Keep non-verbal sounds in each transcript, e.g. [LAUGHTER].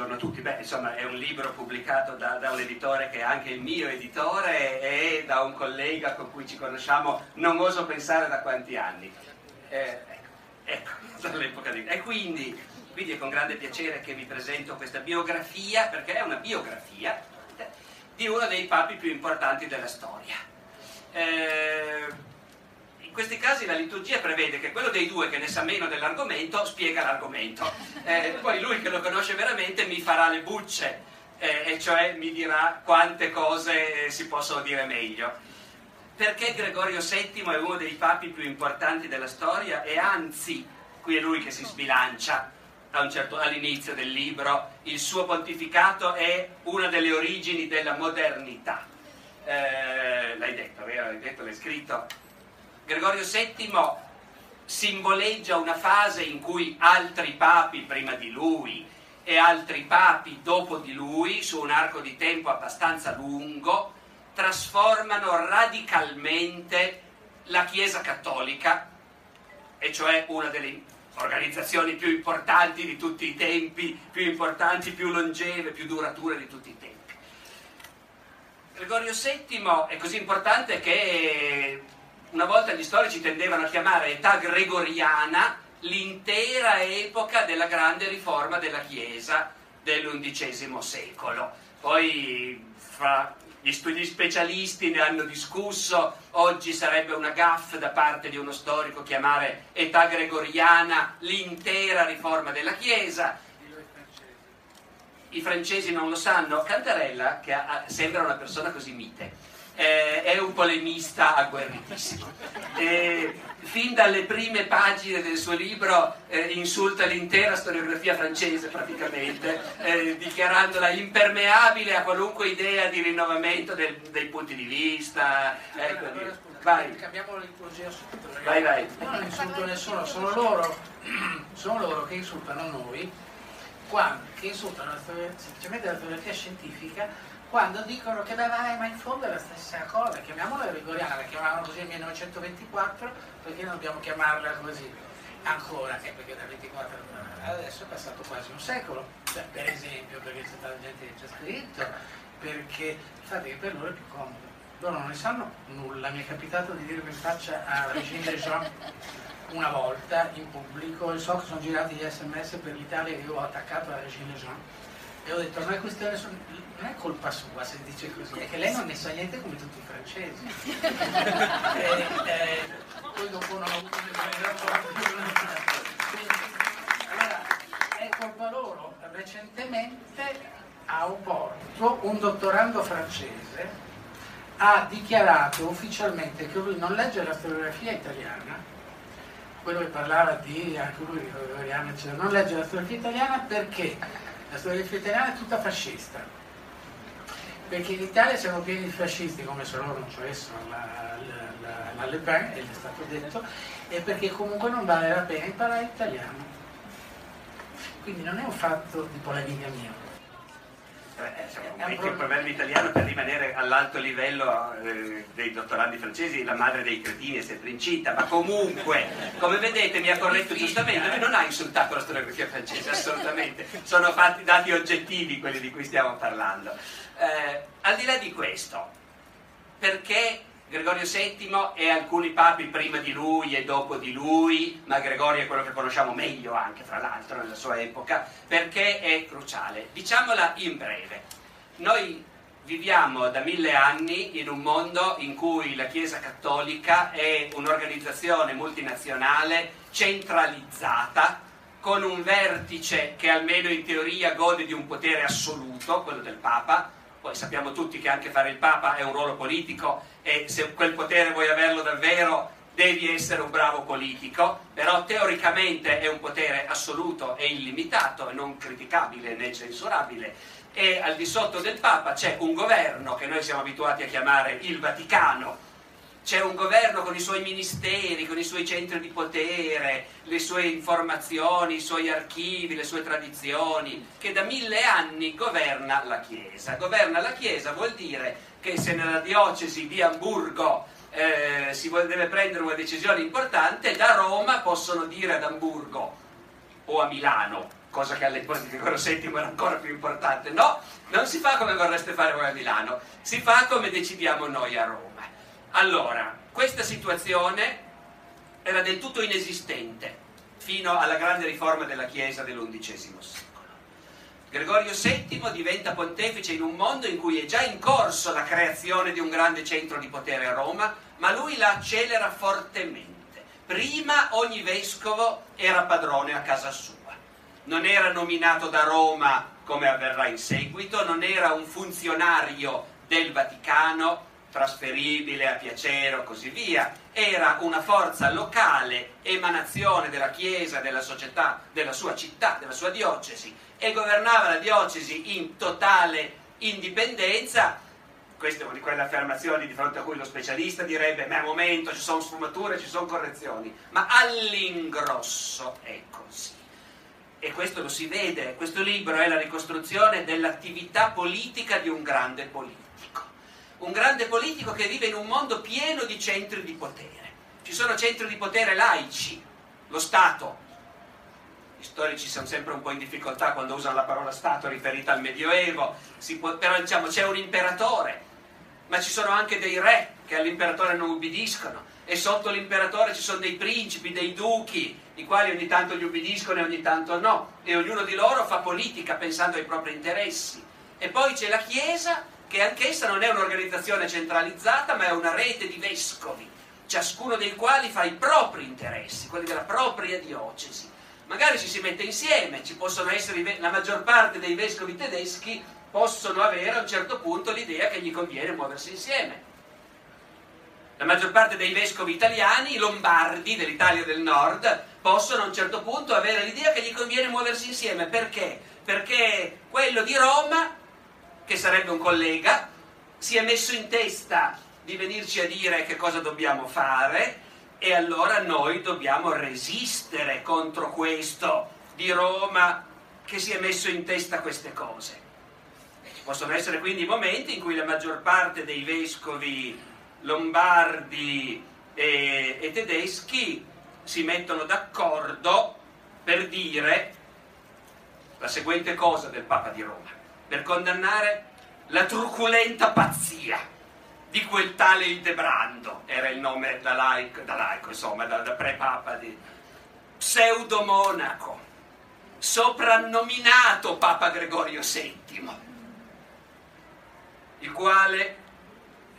Buongiorno a tutti. Beh, insomma, è un libro pubblicato da, da, un editore che è anche il mio editore e da un collega con cui ci conosciamo, non oso pensare da quanti anni. Eh, ecco, ecco, [LAUGHS] dall'epoca di... E quindi, quindi è con grande piacere che vi presento questa biografia, perché è una biografia di uno dei papi più importanti della storia. Eh, in questi casi la liturgia prevede che quello dei due che ne sa meno dell'argomento spiega l'argomento, eh, poi lui che lo conosce veramente mi farà le bucce, eh, e cioè mi dirà quante cose si possono dire meglio. Perché Gregorio VII è uno dei papi più importanti della storia e anzi, qui è lui che si sbilancia, certo, all'inizio del libro, il suo pontificato è una delle origini della modernità. Eh, l'hai detto, vero? L'hai detto, l'hai scritto. Gregorio VII simboleggia una fase in cui altri papi prima di lui e altri papi dopo di lui, su un arco di tempo abbastanza lungo, trasformano radicalmente la Chiesa cattolica, e cioè una delle organizzazioni più importanti di tutti i tempi, più importanti, più longeve, più durature di tutti i tempi. Gregorio VII è così importante che una volta gli storici tendevano a chiamare età gregoriana l'intera epoca della grande riforma della Chiesa dell'undicesimo secolo. Poi fra gli studi specialisti ne hanno discusso, oggi sarebbe una gaffa da parte di uno storico chiamare età gregoriana l'intera riforma della Chiesa. I francesi non lo sanno. Cantarella, che ha, sembra una persona così mite, eh, è un polemista agguerritissimo. Eh, fin dalle prime pagine del suo libro eh, insulta l'intera storiografia francese praticamente, eh, dichiarandola impermeabile a qualunque idea di rinnovamento del, dei punti di vista. Ecco, allora, allora, scusa, vai. Cambiamo liturgia subito. Vai, vai. Non insulto nessuno, sono loro, [CLEARS THROAT] sono loro che insultano noi, quando, che insultano la storia, semplicemente la storiografia scientifica quando dicono che beh vai, ma in fondo è la stessa cosa, chiamiamola gregoriana, la chiamavano così nel 1924, perché non dobbiamo chiamarla così ancora, eh, perché dal 24 adesso è passato quasi un secolo, cioè, per esempio, perché c'è stata gente che ci ha scritto, perché che per loro è più comodo. Loro non ne sanno nulla, mi è capitato di dirlo in faccia a Regine Jean una volta in pubblico, e so che sono girati gli sms per l'Italia che io ho attaccato a Regine Jean e ho detto non è questione, non è colpa sua se dice così, è che lei non ne sa niente come tutti i francesi. [LAUGHS] e, eh, poi dopo non ho avuto Allora, è colpa loro. Recentemente a Oporto un dottorando francese ha dichiarato ufficialmente che lui non legge la storiografia italiana, quello che parlava di anche lui Gregoriano, eccetera, non legge la storiografia italiana perché la storiografia italiana è tutta fascista. Perché in Italia siamo pieni di fascisti, come se loro non ci avessero la, la, la, la Le Pen, e è stato detto, e perché comunque non vale la pena imparare italiano. Quindi non è un fatto di polemica mia. Insomma, metti il proverbio italiano per rimanere all'alto livello eh, dei dottorandi francesi, la madre dei cretini è sempre incinta, ma comunque, come vedete, mi ha corretto giustamente, lui non ha insultato la storiografia francese, assolutamente, sono fatti dati oggettivi quelli di cui stiamo parlando. Eh, al di là di questo, perché Gregorio VII e alcuni papi prima di lui e dopo di lui, ma Gregorio è quello che conosciamo meglio anche, fra l'altro, nella sua epoca, perché è cruciale. Diciamola in breve. Noi viviamo da mille anni in un mondo in cui la Chiesa Cattolica è un'organizzazione multinazionale centralizzata, con un vertice che almeno in teoria gode di un potere assoluto, quello del Papa, poi sappiamo tutti che anche fare il Papa è un ruolo politico e se quel potere vuoi averlo davvero devi essere un bravo politico, però teoricamente è un potere assoluto e illimitato, non criticabile né censurabile. E al di sotto del Papa c'è un governo che noi siamo abituati a chiamare il Vaticano, c'è un governo con i suoi ministeri, con i suoi centri di potere, le sue informazioni, i suoi archivi, le sue tradizioni, che da mille anni governa la Chiesa. Governa la Chiesa vuol dire che se nella diocesi di Amburgo eh, si deve prendere una decisione importante, da Roma possono dire ad Amburgo o a Milano, cosa che all'epoca di Gregorio VII era ancora più importante. No, non si fa come vorreste fare voi a Milano, si fa come decidiamo noi a Roma. Allora, questa situazione era del tutto inesistente fino alla grande riforma della Chiesa dell'undicesimo secolo. Gregorio VII diventa pontefice in un mondo in cui è già in corso la creazione di un grande centro di potere a Roma, ma lui la accelera fortemente. Prima ogni vescovo era padrone a casa sua, non era nominato da Roma come avverrà in seguito, non era un funzionario del Vaticano, trasferibile a piacere o così via, era una forza locale, emanazione della Chiesa, della società, della sua città, della sua diocesi e governava la diocesi in totale indipendenza. Queste sono di quelle affermazioni di fronte a cui lo specialista direbbe: Ma a momento ci sono sfumature, ci sono correzioni, ma all'ingrosso è così. E questo lo si vede, questo libro è la ricostruzione dell'attività politica di un grande politico un grande politico che vive in un mondo pieno di centri di potere. Ci sono centri di potere laici, lo Stato. Gli storici sono sempre un po' in difficoltà quando usano la parola Stato riferita al Medioevo, può, però diciamo c'è un imperatore, ma ci sono anche dei re che all'imperatore non ubbidiscono e sotto l'imperatore ci sono dei principi, dei duchi, i quali ogni tanto gli ubbidiscono e ogni tanto no, e ognuno di loro fa politica pensando ai propri interessi. E poi c'è la Chiesa che anch'essa non è un'organizzazione centralizzata, ma è una rete di vescovi, ciascuno dei quali fa i propri interessi, quelli della propria diocesi. Magari ci si mette insieme, essere la maggior parte dei vescovi tedeschi possono avere a un certo punto l'idea che gli conviene muoversi insieme. La maggior parte dei vescovi italiani, i lombardi dell'Italia del Nord, possono a un certo punto avere l'idea che gli conviene muoversi insieme. Perché? Perché quello di Roma che sarebbe un collega, si è messo in testa di venirci a dire che cosa dobbiamo fare e allora noi dobbiamo resistere contro questo di Roma che si è messo in testa queste cose. Ci possono essere quindi momenti in cui la maggior parte dei vescovi lombardi e, e tedeschi si mettono d'accordo per dire la seguente cosa del Papa di Roma per condannare la truculenta pazzia di quel tale Ildebrando, era il nome da laico, da laico insomma, da, da pre-papa di pseudomonaco, soprannominato Papa Gregorio VII, il quale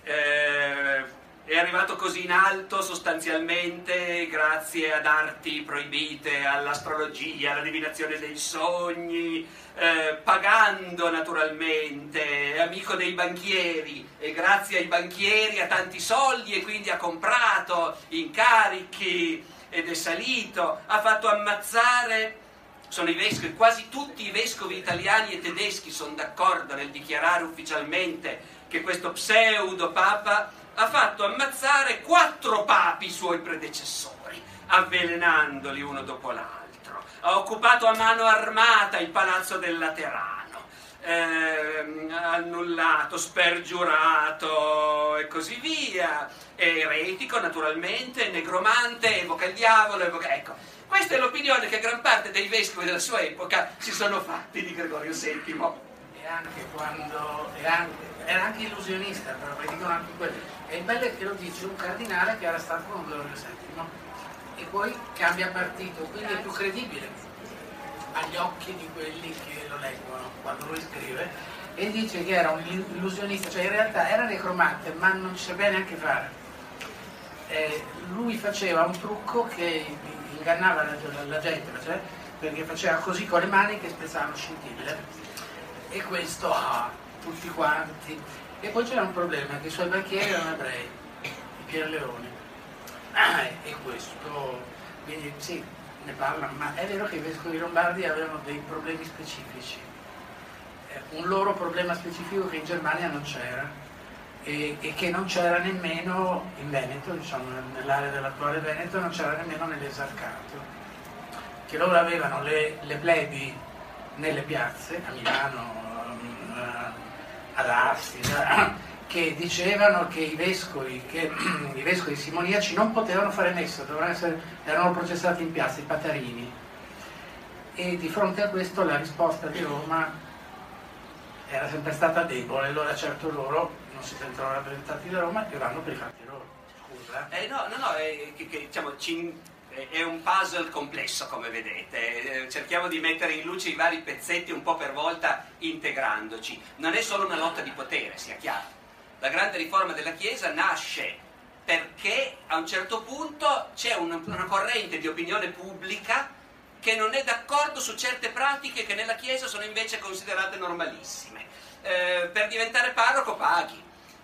eh, è arrivato così in alto sostanzialmente grazie ad arti proibite, all'astrologia, alla divinazione dei sogni, eh, pagando naturalmente, amico dei banchieri e grazie ai banchieri ha tanti soldi e quindi ha comprato incarichi ed è salito, ha fatto ammazzare sono i vescovi, quasi tutti i vescovi italiani e tedeschi sono d'accordo nel dichiarare ufficialmente che questo pseudo papa ha fatto ammazzare quattro papi suoi predecessori, avvelenandoli uno dopo l'altro. Ha occupato a mano armata il palazzo del Laterano, eh, annullato, spergiurato e così via. È eretico naturalmente, negromante, evoca il diavolo, evoca... Ecco, questa è l'opinione che gran parte dei vescovi della sua epoca si sono fatti di Gregorio VII. E anche quando... E anche, era anche illusionista, però dicono anche quelli e il bello è che lo dice un cardinale che era stato con Gregorio VII e poi cambia partito, quindi è più credibile agli occhi di quelli che lo leggono quando lui scrive. E dice che era un illusionista, cioè in realtà era necromante ma non ci sapeva neanche fare. Eh, lui faceva un trucco che ingannava la, la gente, cioè, perché faceva così con le mani che spezzavano scintille. E questo ah, tutti quanti e poi c'era un problema, che i suoi banchieri erano ebrei, i Pierleoni. e questo, quindi sì, ne parlano, ma è vero che i vescovi lombardi avevano dei problemi specifici. Eh, un loro problema specifico che in Germania non c'era e, e che non c'era nemmeno in Veneto, diciamo, nell'area dell'attuale Veneto, non c'era nemmeno nell'esarcato. Che loro avevano le, le plebi nelle piazze, a Milano, ad [CLEARS THROAT] che dicevano che i vescovi, che, [CLEARS THROAT] i vescovi simoniaci non potevano fare messa, essere, erano processati in piazza, i patarini. E di fronte a questo la risposta di Roma era sempre stata debole, allora certo loro non si sentono rappresentati da Roma e vanno per i fatti loro. Scusa. Eh, no, no, no, è, che, che, diciamo, ci, è un puzzle complesso come vedete, eh, cerchiamo di mettere in luce i vari pezzetti un po' per volta integrandoci. Non è solo una lotta di potere, sia chiaro. La grande riforma della Chiesa nasce perché a un certo punto c'è una, una corrente di opinione pubblica che non è d'accordo su certe pratiche che nella Chiesa sono invece considerate normalissime. Eh, per diventare parroco paghi,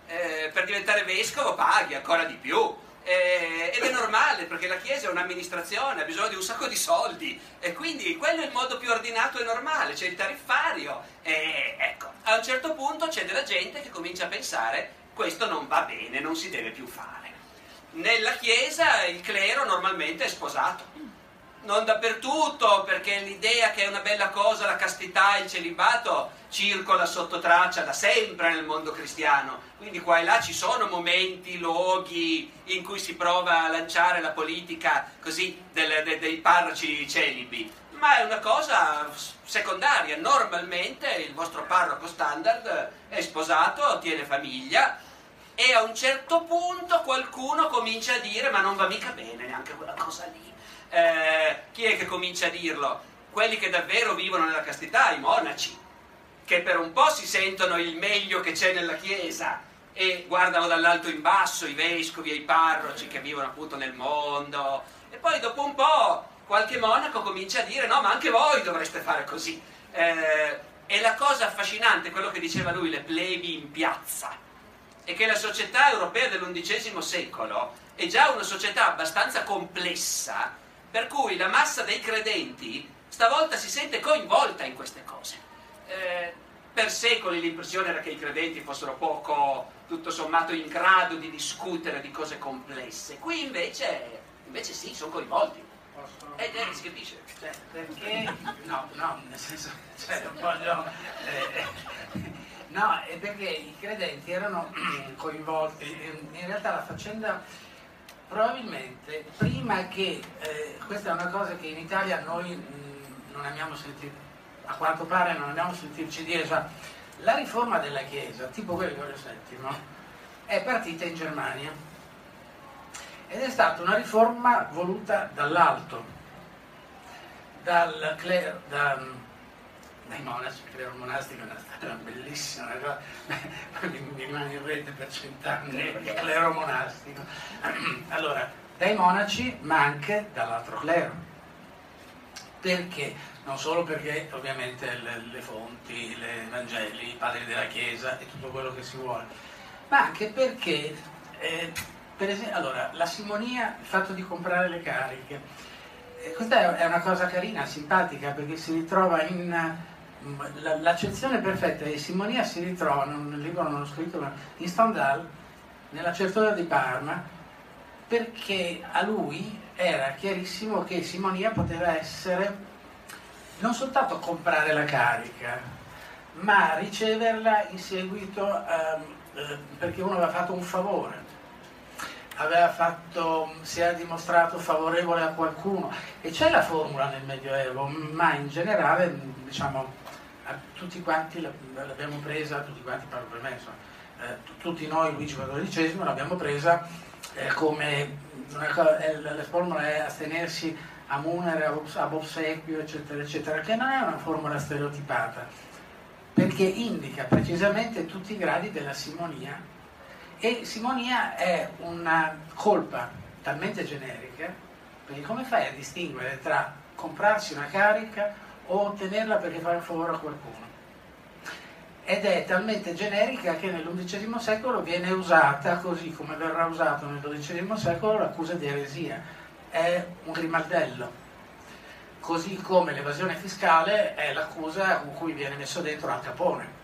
eh, per diventare vescovo paghi ancora di più eh, ed è normale perché la Chiesa è un'amministrazione, ha bisogno di un sacco di soldi. E quindi quello è il modo più ordinato e normale, c'è il tariffario. E ecco, a un certo punto c'è della gente che comincia a pensare questo non va bene, non si deve più fare. Nella Chiesa il clero normalmente è sposato, non dappertutto, perché l'idea che è una bella cosa la castità e il celibato circola sotto traccia da sempre nel mondo cristiano. Quindi qua e là ci sono momenti, luoghi in cui si prova a lanciare la politica così del, de, dei parroci celibi. Ma è una cosa secondaria. Normalmente il vostro parroco standard è sposato, tiene famiglia e a un certo punto qualcuno comincia a dire ma non va mica bene neanche quella cosa lì eh, chi è che comincia a dirlo? Quelli che davvero vivono nella castità, i monaci, che per un po' si sentono il meglio che c'è nella Chiesa e guardano dall'alto in basso i vescovi e i parroci che vivono appunto nel mondo e poi dopo un po' qualche monaco comincia a dire no ma anche voi dovreste fare così. Eh, e la cosa affascinante, quello che diceva lui, le plebi in piazza, è che la società europea dell'undicesimo secolo è già una società abbastanza complessa per cui la massa dei credenti stavolta si sente coinvolta in queste cose. Eh, per secoli l'impressione era che i credenti fossero poco, tutto sommato, in grado di discutere di cose complesse. Qui invece, invece sì, sono coinvolti. E eh, eh, si capisce. Cioè, perché? No, no, nel senso, cioè, non voglio... Eh, no, è perché i credenti erano coinvolti. In realtà la faccenda probabilmente prima che, eh, questa è una cosa che in Italia noi mh, mm, non amiamo sentire, a quanto pare non amiamo sentirci dire, cioè, la riforma della Chiesa, tipo quello di Gregorio VII, è partita in Germania ed è stata una riforma voluta dall'alto, dal clero, da, dai monaci, il clero monastico è una storia bellissima, [LAUGHS] mi rimane in rete per cent'anni, il clero monastico. [CLEARS THROAT] Allora, dai monaci, ma anche dall'altro clero. Perché? Non solo perché ovviamente le, le fonti, i Vangeli, i padri della Chiesa e tutto quello che si vuole, ma anche perché, eh, per esempio, allora, la simonia, il fatto di comprare le cariche, eh, questa è una cosa carina, simpatica, perché si ritrova in l'accezione perfetta di simonia si ritrova, nel libro non l'ho scritto, in Stendhal, nella certosa di Parma, perché a lui era chiarissimo che simonia poteva essere non soltanto comprare la carica, ma riceverla in seguito ehm, eh, perché uno aveva fatto un favore, fatto, si era dimostrato favorevole a qualcuno. E c'è la formula nel Medioevo, ma in generale diciamo tutti quanti l'abbiamo presa, tutti quanti parlo per me, insomma, eh, tutti noi Luigi XIV l'abbiamo presa eh, come la formula è astenersi a munere, ab obsequio, eccetera, eccetera, che non è una formula stereotipata, perché indica precisamente tutti i gradi della simonia e simonia è una colpa talmente generica, perché come fai a distinguere tra comprarsi una carica o ottenerla perché fai un favore a qualcuno. ed è talmente generica che nell'undicesimo secolo viene usata così come verrà usato nel dodicesimo secolo l'accusa di eresia. È un grimaldello. Così come l'evasione fiscale è l'accusa con cui viene messo dentro Al Capone.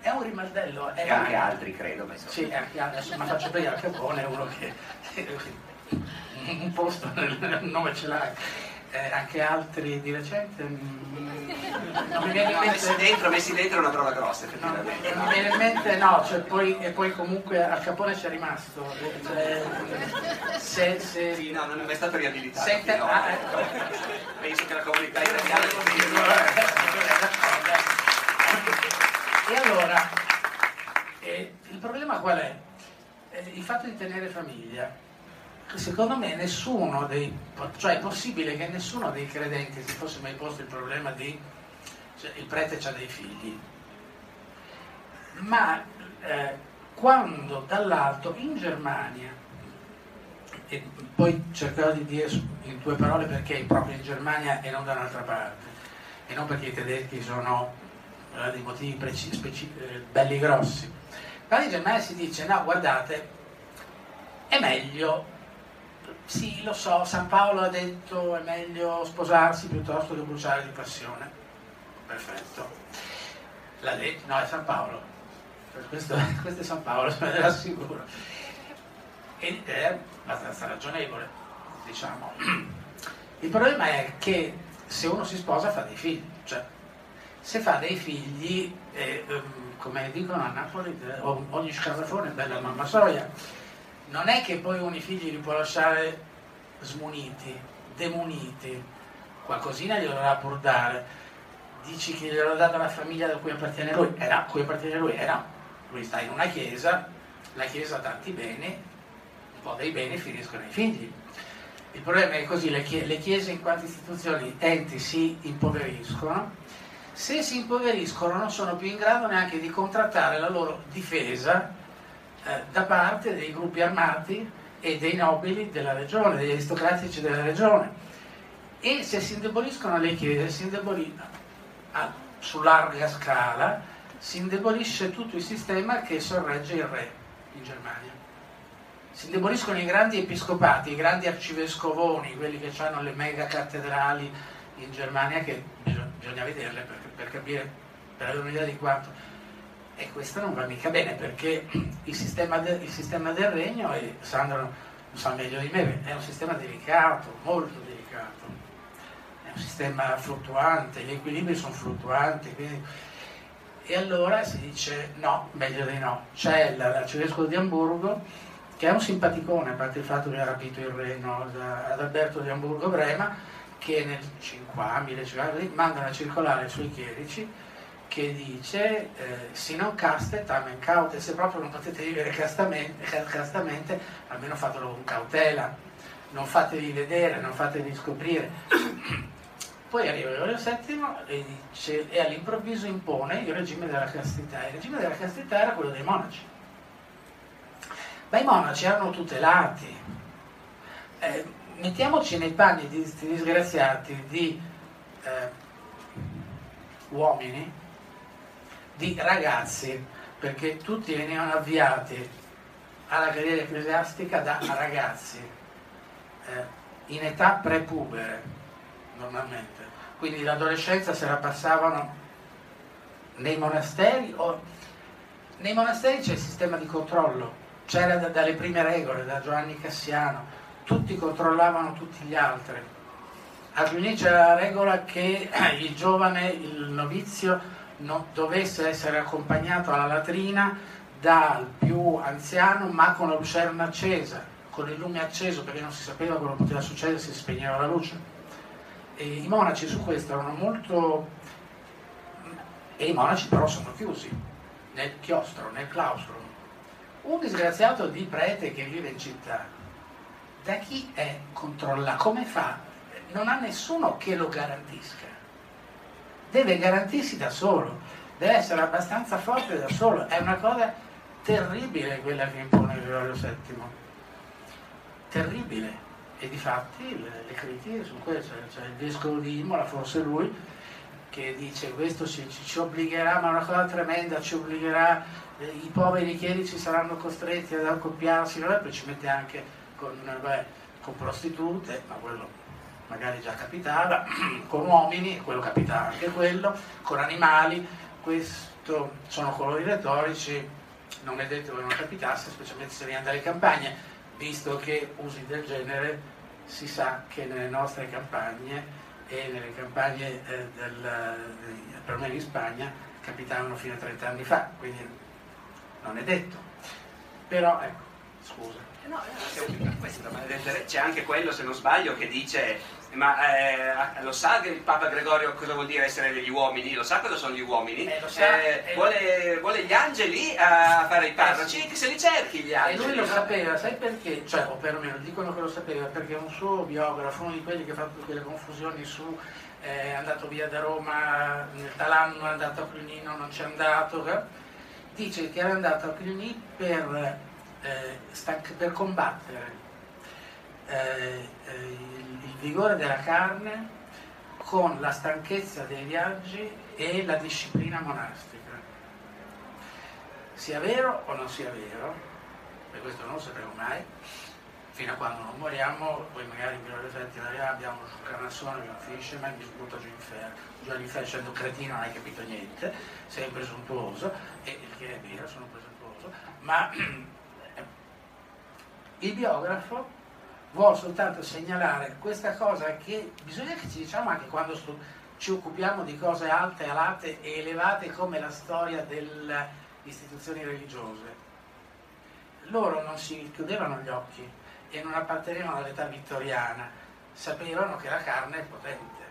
È un grimaldello. È E anche altri, credo. Sì, anche adesso, ma faccio per Al Capone, uno che [LAUGHS] un posto nel nome ce l'ha. Eh, anche altri di recente mm, non mi viene in No, messi mente dentro, messi dentro è una parola grossa, No, mi viene in mente no, cioè poi, e poi comunque Al Capone c'è rimasto. Cioè, se, se, Sì, no, non è mai stato riabilitato. se- finora. ah, ecco. Penso che la comunità italiana E allora, eh, il problema qual è? Eh, il fatto di tenere famiglia, secondo me nessuno dei, cioè è possibile che nessuno dei credenti si fosse mai posto il problema di, cioè, il prete ha dei figli, ma eh, quando dall'alto in Germania, e poi cercherò di dire in due parole perché proprio in Germania e non da un'altra parte, e non perché i tedeschi sono eh, dei motivi preci- speci- eh, belli grossi. Ma in Germania si dice no, guardate, è meglio, sì lo so, San Paolo ha detto è meglio sposarsi piuttosto che bruciare di passione. Perfetto. L'ha detto, no, è San Paolo. Questo, [LAUGHS] questo è San Paolo, [LAUGHS] ve lo assicuro. Ed è abbastanza ragionevole, diciamo. [CLEARS THROAT] Il problema è che se uno si sposa fa dei figli, cioè se fa dei figli, eh, ehm, come dicono a Napoli, eh, ogni scarafone è bella mamma soia, non è che poi uno i figli li può lasciare smuniti, demuniti, qualcosina glielo dovrà pur dare. Dici che glielo dà dalla famiglia da cui appartiene lui? Eh no, cui appartiene lui? Eh no, lui sta in una chiesa, la chiesa ha tanti beni, un po' dei beni finiscono ai figli. Il problema è così, le chiese in quanto istituzioni, enti si impoveriscono, se si impoveriscono non sono più in grado neanche di contrattare la loro difesa eh, da parte dei gruppi armati e dei nobili della regione, degli aristocratici della regione. E se si indeboliscono le chiese, si indeboli- a- su larga scala, si indebolisce tutto il sistema che sorregge il re in Germania. Si indeboliscono i grandi episcopati, i grandi arcivescovoni, quelli che hanno le mega cattedrali in Germania, che bisogna, bisogna vederle per, per capire, per avere un'idea di quanto. E questo non va mica bene perché il sistema, de- il sistema del regno, e Sandro lo sa meglio di me, è un sistema delicato, molto delicato. È un sistema fluttuante, gli equilibri sono fluttuanti. quindi- E allora si dice no, meglio di no. C'è la- l'arcivescovo di Amburgo che è un simpaticone, a parte il fatto che ha rapito il regno ad Alberto di Amburgo Brema, che nel 50, 1050 mandano a circolare sui chierici che dice eh, si non caste tamen caute, se proprio non potete vivere castamente, ca- castamente almeno fatelo con cautela, non fatevi vedere, non fatevi scoprire. [CLEARS THROAT] Poi arriva Gregorio VII e, dice, e all'improvviso impone il regime della castità. Il regime della castità era quello dei monaci. Ma i monaci erano tutelati. Eh, mettiamoci nei panni di questi disgraziati di eh, uomini, di ragazzi, perché tutti venivano avviati alla carriera ecclesiastica da ragazzi, eh, in età prepubere normalmente. Quindi l'adolescenza se la passavano nei monasteri o nei monasteri c'è il sistema di controllo, c'era da- dalle prime regole, da Giovanni Cassiano, tutti controllavano tutti gli altri. A Cluny c'era la regola che [CLEARS THROAT] il giovane, il novizio, non dovesse essere accompagnato alla latrina dal più anziano ma con la lucerna accesa, con il lume acceso perché non si sapeva cosa poteva succedere se si spegneva la luce. E I monaci su questo erano molto... e i monaci però sono chiusi nel chiostro, nel claustro. Un disgraziato di prete che vive in città, da chi è controllato? Come fa? Non ha nessuno che lo garantisca. Deve garantirsi da solo, deve essere abbastanza forte da solo. È una cosa terribile quella che impone Gregorio VII. Terribile. E difatti le, le critiche su questo, cioè il vescovo di Imola, forse lui, che dice questo ci, ci, obbligherà, ma una cosa tremenda, ci obbligherà, eh, i poveri chierici saranno costretti ad accoppiarsi, no? poi ci mette anche con, beh, con prostitute, ma quello magari già capitava, [CLEARS THROAT] con uomini, quello capitava anche quello, con animali, questo sono colori retorici, non è detto che non capitasse, specialmente se viene dalle campagne, visto che usi del genere si sa che nelle nostre campagne e nelle campagne eh, del, eh, perlomeno in Spagna capitavano fino a 30 anni fa, quindi non è detto. Però ecco, scusa. No, c'è anche quello, se non sbaglio, che dice ma eh, lo sa il Papa Gregorio cosa vuol dire essere degli uomini? Lo sa cosa sono gli uomini? Eh, sa, eh, vuole, vuole, gli angeli a fare i parroci? Che se li cerchi gli angeli? E lui lo sapeva, sai perché? Cioè, o perlomeno dicono che lo sapeva, perché un suo biografo, uno di quelli che ha fatto quelle confusioni su eh, è andato via da Roma nel talanno, è andato a Clunino, non c'è andato, eh, dice che era andato a Cluny per, eh, per combattere eh, il vigore della carne con la stanchezza dei viaggi e la disciplina monastica. Sia vero o non sia vero, e questo non lo sapremo mai, fino a quando non moriamo, poi magari in Milo Effetti abbiamo su Carnassone, abbiamo Fisherman, mi butta giù in ferro, giù all'inferno dicendo cretino non hai capito niente, sei presuntuoso, e il che è vero, sono presuntuoso, ma [CLEARS THROAT] il biografo vuole soltanto segnalare questa cosa che bisogna che ci diciamo anche quando stu- ci occupiamo di cose alte, alate e elevate come la storia delle istituzioni religiose. Loro non si chiudevano gli occhi e non appartenevano all'età vittoriana, sapevano che la carne è potente.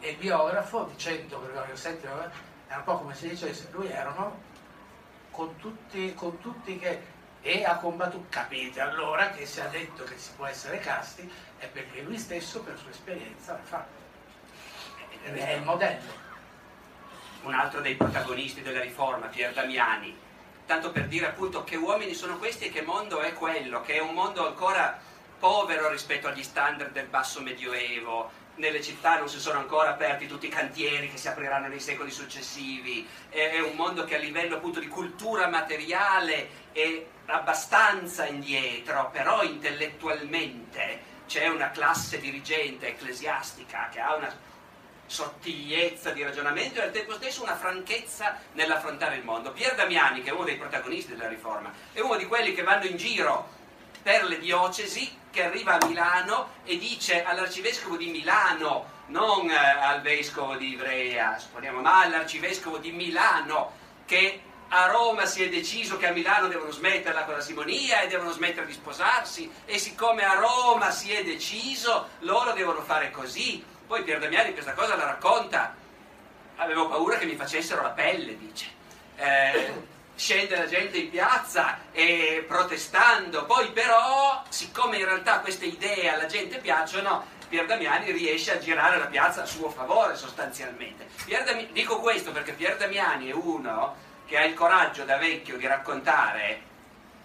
E il biografo, dicendo Gregorio VII, è un po' come se dicesse, lui erano con tutti, con tutti che e ha combattuto, capite allora che se ha detto che si può essere casti è perché lui stesso per sua esperienza l'ha fatto. È il modello. Un altro dei protagonisti della riforma, Pier Damiani, tanto per dire appunto che uomini sono questi e che mondo è quello, che è un mondo ancora povero rispetto agli standard del basso medioevo, nelle città non si sono ancora aperti tutti i cantieri che si apriranno nei secoli successivi, è un mondo che a livello appunto di cultura materiale è abbastanza indietro, però intellettualmente c'è una classe dirigente ecclesiastica che ha una sottigliezza di ragionamento e al tempo stesso una franchezza nell'affrontare il mondo. Pier Damiani, che è uno dei protagonisti della riforma, è uno di quelli che vanno in giro per le diocesi, che arriva a Milano e dice all'arcivescovo di Milano, non eh, al vescovo di Ivrea, supponiamo, ma all'arcivescovo di Milano, che a Roma si è deciso che a Milano devono smetterla con la simonia e devono smettere di sposarsi e siccome a Roma si è deciso loro devono fare così. Poi Pier Damiani questa cosa la racconta, avevo paura che mi facessero la pelle, dice. Eh, scende la gente in piazza e protestando, poi però, siccome in realtà queste idee alla gente piacciono, Pier Damiani riesce a girare la piazza a suo favore sostanzialmente. Damiani, dico questo perché Pier Damiani è uno che ha il coraggio da vecchio di raccontare,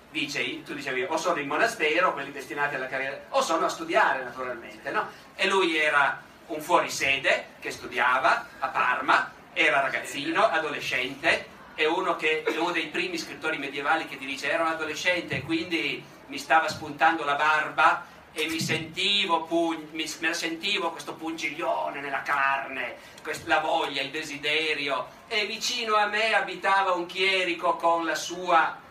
dice, tu dicevi o sono in monastero, quelli destinati alla carriera, o sono a studiare naturalmente, no? E lui era un fuorisede che studiava a Parma, era ragazzino, adolescente, è uno, che, è uno dei primi scrittori medievali che ti dice ero un adolescente e quindi mi stava spuntando la barba e mi sentivo, pug- mi, mi sentivo questo pungiglione nella carne, quest- la voglia, il desiderio e vicino a me abitava un chierico con la sua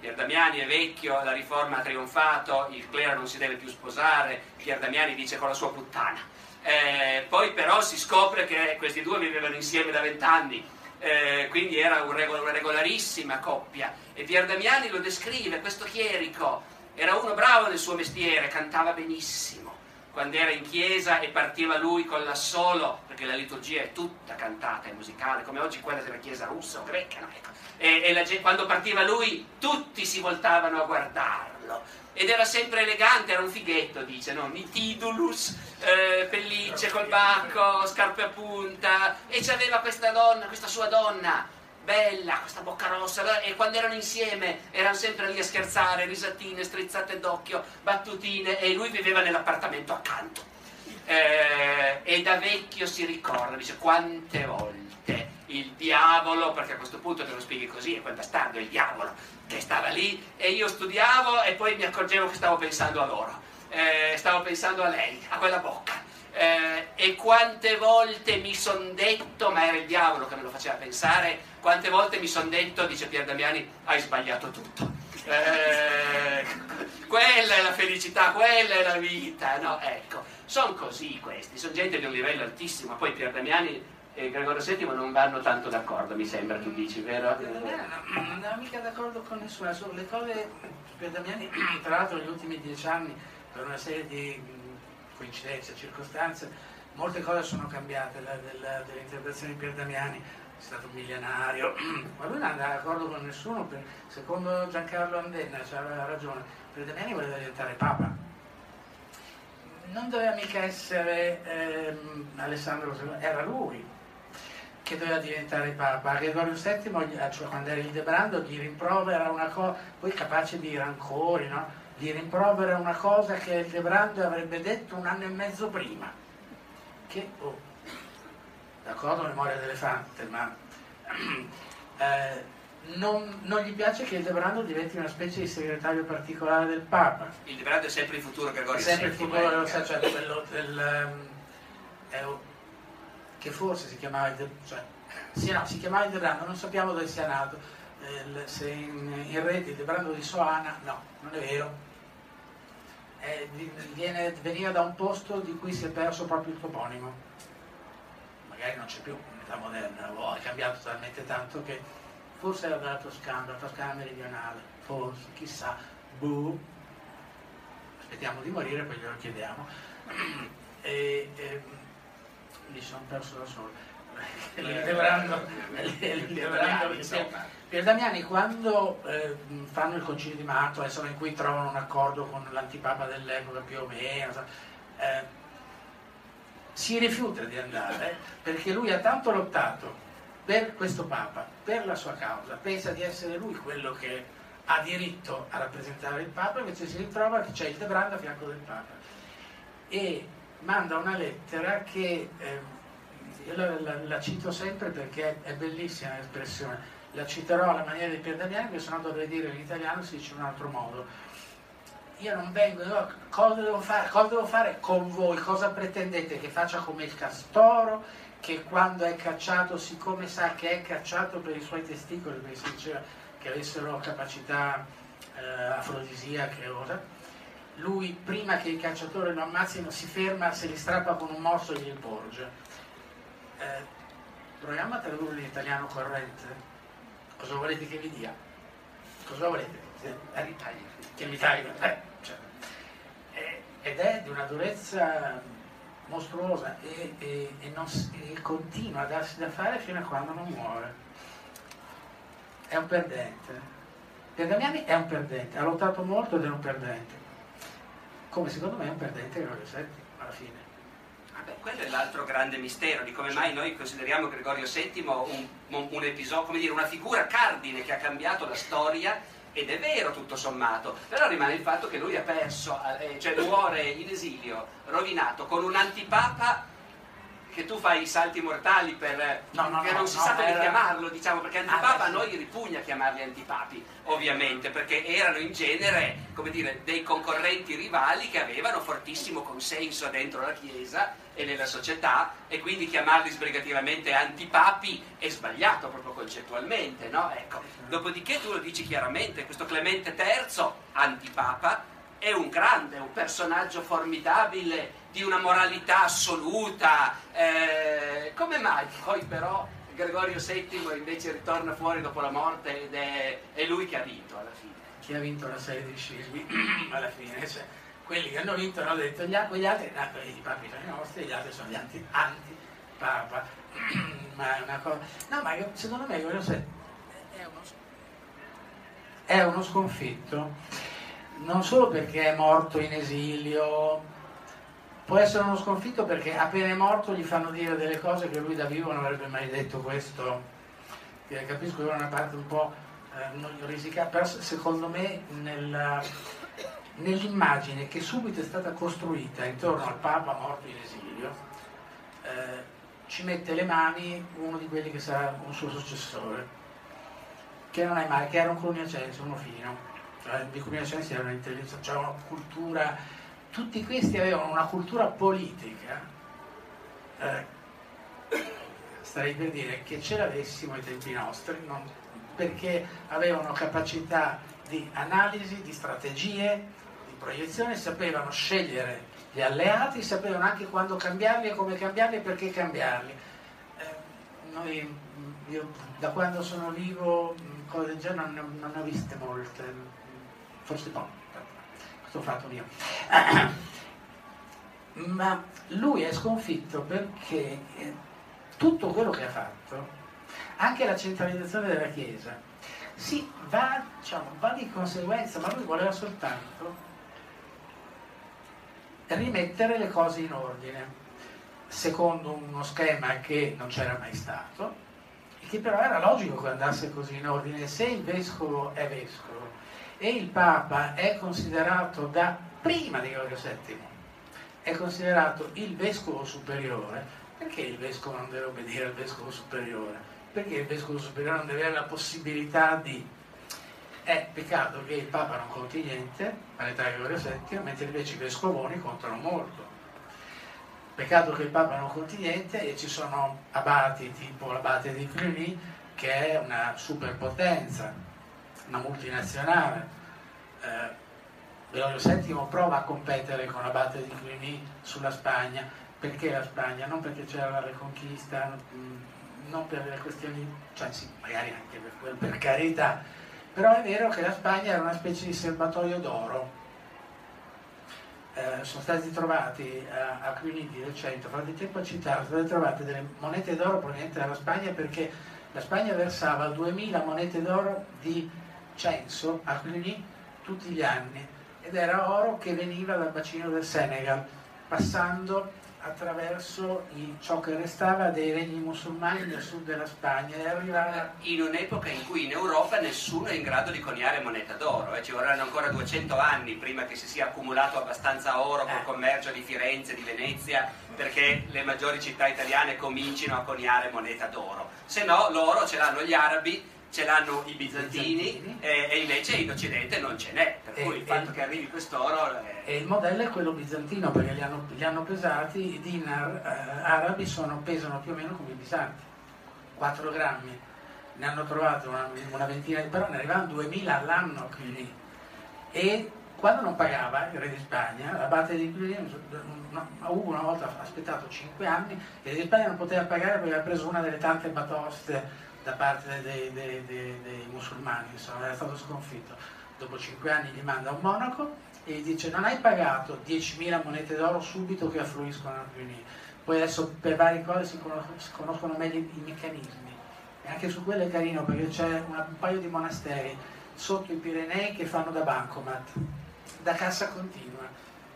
Pier Damiani è vecchio, la riforma ha trionfato, il clero non si deve più sposare, Pier Damiani dice con la sua puttana. Eh, poi però si scopre che questi due vivevano insieme da vent'anni, eh, quindi era un regol- una regolarissima coppia. E Pier Damiani lo descrive, questo chierico era uno bravo nel suo mestiere, cantava benissimo. Quando era in chiesa e partiva lui con l'assolo, perché la liturgia è tutta cantata e musicale, come oggi quella della chiesa russa o greca, no? ecco. e, e la, quando partiva lui tutti si voltavano a guardarlo ed era sempre elegante, era un fighetto, dice, no? Nitidulus, eh, pellicce col bacco, scarpe a punta, e c'aveva questa donna, questa sua donna, bella, questa bocca rossa, e quando erano insieme erano sempre lì a scherzare, risatine, strizzate d'occhio, battutine, e lui viveva nell'appartamento accanto. eh, e da vecchio si ricorda, dice quante volte il diavolo, perché a questo punto te lo spieghi così, è quel bastardo, il diavolo, che stava lì e io studiavo e poi mi accorgevo che stavo pensando a loro, eh, stavo pensando a lei, a quella bocca. Eh, e quante volte mi son detto, ma era il diavolo che me lo faceva pensare, quante volte mi son detto, dice Pier Damiani, hai sbagliato tutto. Eh, [LAUGHS] quella è la felicità, quella è la vita, no? Ecco, sono così questi, sono gente di un livello altissimo, poi Pier Damiani e Gregorio VII non vanno tanto d'accordo, mi sembra, tu dici, vero? Non è mica d'accordo con nessuno, le cose per Damiani, [CLEARS THROAT] tra l'altro negli ultimi dieci anni, per una serie di coincidenze, circostanze, molte cose sono cambiate la, della, dell'interpretazione di Pier Damiani, è stato un milionario, [CLEARS THROAT] ma lui non andava d'accordo con nessuno, per, secondo Giancarlo Andenna, aveva ragione, Pier Damiani voleva diventare Papa. Non doveva mica essere ehm, Alessandro era lui che doveva diventare Papa. Gregorio VII, cioè quando era il Debrando, gli rimprovera una cosa, poi capace di rancori, no? gli rimprovera una cosa che il Debrando avrebbe detto un anno e mezzo prima. Che, oh, d'accordo, memoria d'elefante, ma [CLEARS THROAT] eh, non, non, gli piace che il Debrando diventi una specie di segretario particolare del Papa. Il Debrando è sempre il futuro Gregorio VII. È sempre il futuro eh, cioè quello del... Um, è, che forse si chiamava cioè, sì, no, si chiamava il Debrando, non sappiamo dove sia nato, eh, se in, in rete il Debrando di Soana, no, non è vero, eh, viene, veniva da un posto di cui si è perso proprio il toponimo. Magari non c'è più in età moderna, o è cambiato talmente tanto che forse era dalla Toscana, dalla Toscana meridionale, forse, chissà, buh. Aspettiamo di morire, poi glielo chiediamo. [CLEARS THROAT] E, e, mi sono perso da solo. [LAUGHS] Levrando, Pier Damiani quando eh, fanno il concilio di Mantova, insomma, in cui trovano un accordo con l'antipapa dell'epoca più o meno, eh, si rifiuta di andare perché lui ha tanto lottato per questo Papa, per la sua causa, pensa di essere lui quello che ha diritto a rappresentare il Papa, invece si ritrova che c'è il Debrando a fianco del Papa. E manda una lettera che eh, io la, la, la, cito sempre perché è bellissima l'espressione la citerò alla maniera di Pier Damiani, che se no dovrei dire in italiano si dice in un altro modo. Io non vengo, io, cosa, devo fare, cosa devo fare con voi? Cosa pretendete? Che faccia come il castoro, che quando è cacciato, siccome sa che è cacciato per i suoi testicoli, perché si diceva che avessero capacità eh, afrodisiache o lui prima che il cacciatore lo ammazzino si ferma, se li strappa con un morso e gli porge. Eh, proviamo a tradurre in italiano corrente. Cosa volete che vi dia? Cosa volete? Eh, che mi taglio? Eh, cioè. ed è di una durezza mostruosa e, e, e, non, e, continua a darsi da fare fino a quando non muore. È un perdente. Per Damiani è un perdente, ha lottato molto ed è un perdente. Come secondo me è un perdente Gregorio VII alla fine. Beh, quello è l'altro grande mistero di come mai noi consideriamo Gregorio VII un, un, episodio, dire, una figura cardine che ha cambiato la storia ed è vero tutto sommato, però rimane il fatto che lui ha perso, eh, cioè muore in esilio, rovinato, con un antipapa che tu fai i salti mortali per no, no, che non no, si sa come era... chiamarlo, diciamo, perché antipapa a noi ripugna chiamarli antipapi, ovviamente, perché erano in genere, come dire, dei concorrenti rivali che avevano fortissimo consenso dentro la Chiesa e nella società e quindi chiamarli sbrigativamente antipapi è sbagliato proprio concettualmente, no? Ecco. Dopodiché tu lo dici chiaramente, questo Clemente III, antipapa, è un grande, un personaggio formidabile di una moralità assoluta. Eh, come mai poi però Gregorio VII invece ritorna fuori dopo la morte ed è, è lui che ha vinto alla fine? Chi ha vinto la serie di scismi [CLEARS THROAT] alla fine? Cioè, quelli che hanno vinto hanno detto gli, quegli altri, i papi sono i nostri, gli altri sono gli anti, anti-papa. [CLEARS THROAT] ma è una cosa... No, ma secondo me Gregorio VII è uno, è uno sconfitto non solo perché è morto in esilio, può essere uno sconfitto perché appena è morto gli fanno dire delle cose che lui da vivo non avrebbe mai detto questo. Capisco che è una parte un po' eh, risicata, però secondo me nella, nell'immagine che subito è stata costruita intorno al Papa morto in esilio, eh, ci mette le mani uno di quelli che sarà un suo successore, che non è male, che era un Cluniacense, uno fino, cioè i Cluniacensi erano intelligenza, cioè una cultura, tutti questi avevano una cultura politica, eh, starei per dire che ce l'avessimo ai tempi nostri, non, perché avevano capacità di analisi, di strategie, di proiezione, sapevano scegliere gli alleati, sapevano anche quando cambiarli e come cambiarli e perché cambiarli. Eh, noi, io, da quando sono vivo cose del genere non, non ne ho viste molte, forse no, questo ho fatto mio. Ma lui è sconfitto perché eh, tutto quello che ha fatto, anche la centralizzazione della Chiesa, sì, va, diciamo, va di conseguenza, ma lui voleva soltanto rimettere le cose in ordine, secondo uno schema che non c'era mai stato, e che però era logico che andasse così in ordine. Se il vescovo è vescovo e il Papa è considerato da prima di Gregorio VII, è considerato il vescovo superiore, perché il vescovo non deve obbedire al vescovo superiore? Perché il vescovo superiore non deve avere la possibilità di è peccato che il Papa non conti niente all'età di Gregorio VII, mentre invece i vescovoni contano molto. Peccato che il Papa non conti niente e ci sono abati tipo l'abate di Cluny che è una superpotenza, una multinazionale. Eh, VII prova a competere con l'abate di Cluny sulla Spagna. Perché la Spagna? Non perché c'era la Reconquista, non per le questioni, cioè sì, magari anche per, per carità, però è vero che la Spagna era una specie di serbatoio d'oro. Eh, sono stati trovati a, a Cluny di recente, fate tempo a citarlo, sono state trovate delle monete d'oro provenienti dalla Spagna perché la Spagna versava 2000 monete d'oro di censo a Cluny tutti gli anni ed era oro che veniva dal bacino del Senegal, passando attraverso il, ciò che restava dei regni musulmani nel sud della Spagna e arrivava in un'epoca in cui in Europa nessuno è in grado di coniare moneta d'oro, eh? ci vorranno ancora 200 anni prima che si sia accumulato abbastanza oro col Eh. commercio di Firenze, di Venezia, perché le maggiori città italiane comincino a coniare moneta d'oro. Se no l'oro ce l'hanno gli arabi, ce l'hanno i bizantini e, e invece in Occidente non ce n'è, per E- cui il e- fatto che arrivi quest'oro... è- e il modello è quello bizantino perché li hanno, li hanno pesati, i dinar eh, arabi sono- pesano più o meno come i bisanti, 4 grammi, ne hanno trovato una, una ventina, di- però ne arrivavano 2000 all'anno Cluny e quando non pagava il re di Spagna, l'abate di no, Ugo una volta ha aspettato 5 anni e il re di Spagna non poteva pagare perché aveva preso una delle tante batoste da parte dei, dei- dei- dei musulmani, insomma era stato sconfitto. Dopo 5 anni gli manda un monaco e gli dice non hai pagato 10.000 monete d'oro subito che affluiscono a Cluny. Poi adesso per varie cose si conoscono, meglio i meccanismi. E anche su quello è carino perché c'è una- un paio di monasteri sotto i Pirenei che fanno da bancomat, da cassa continua.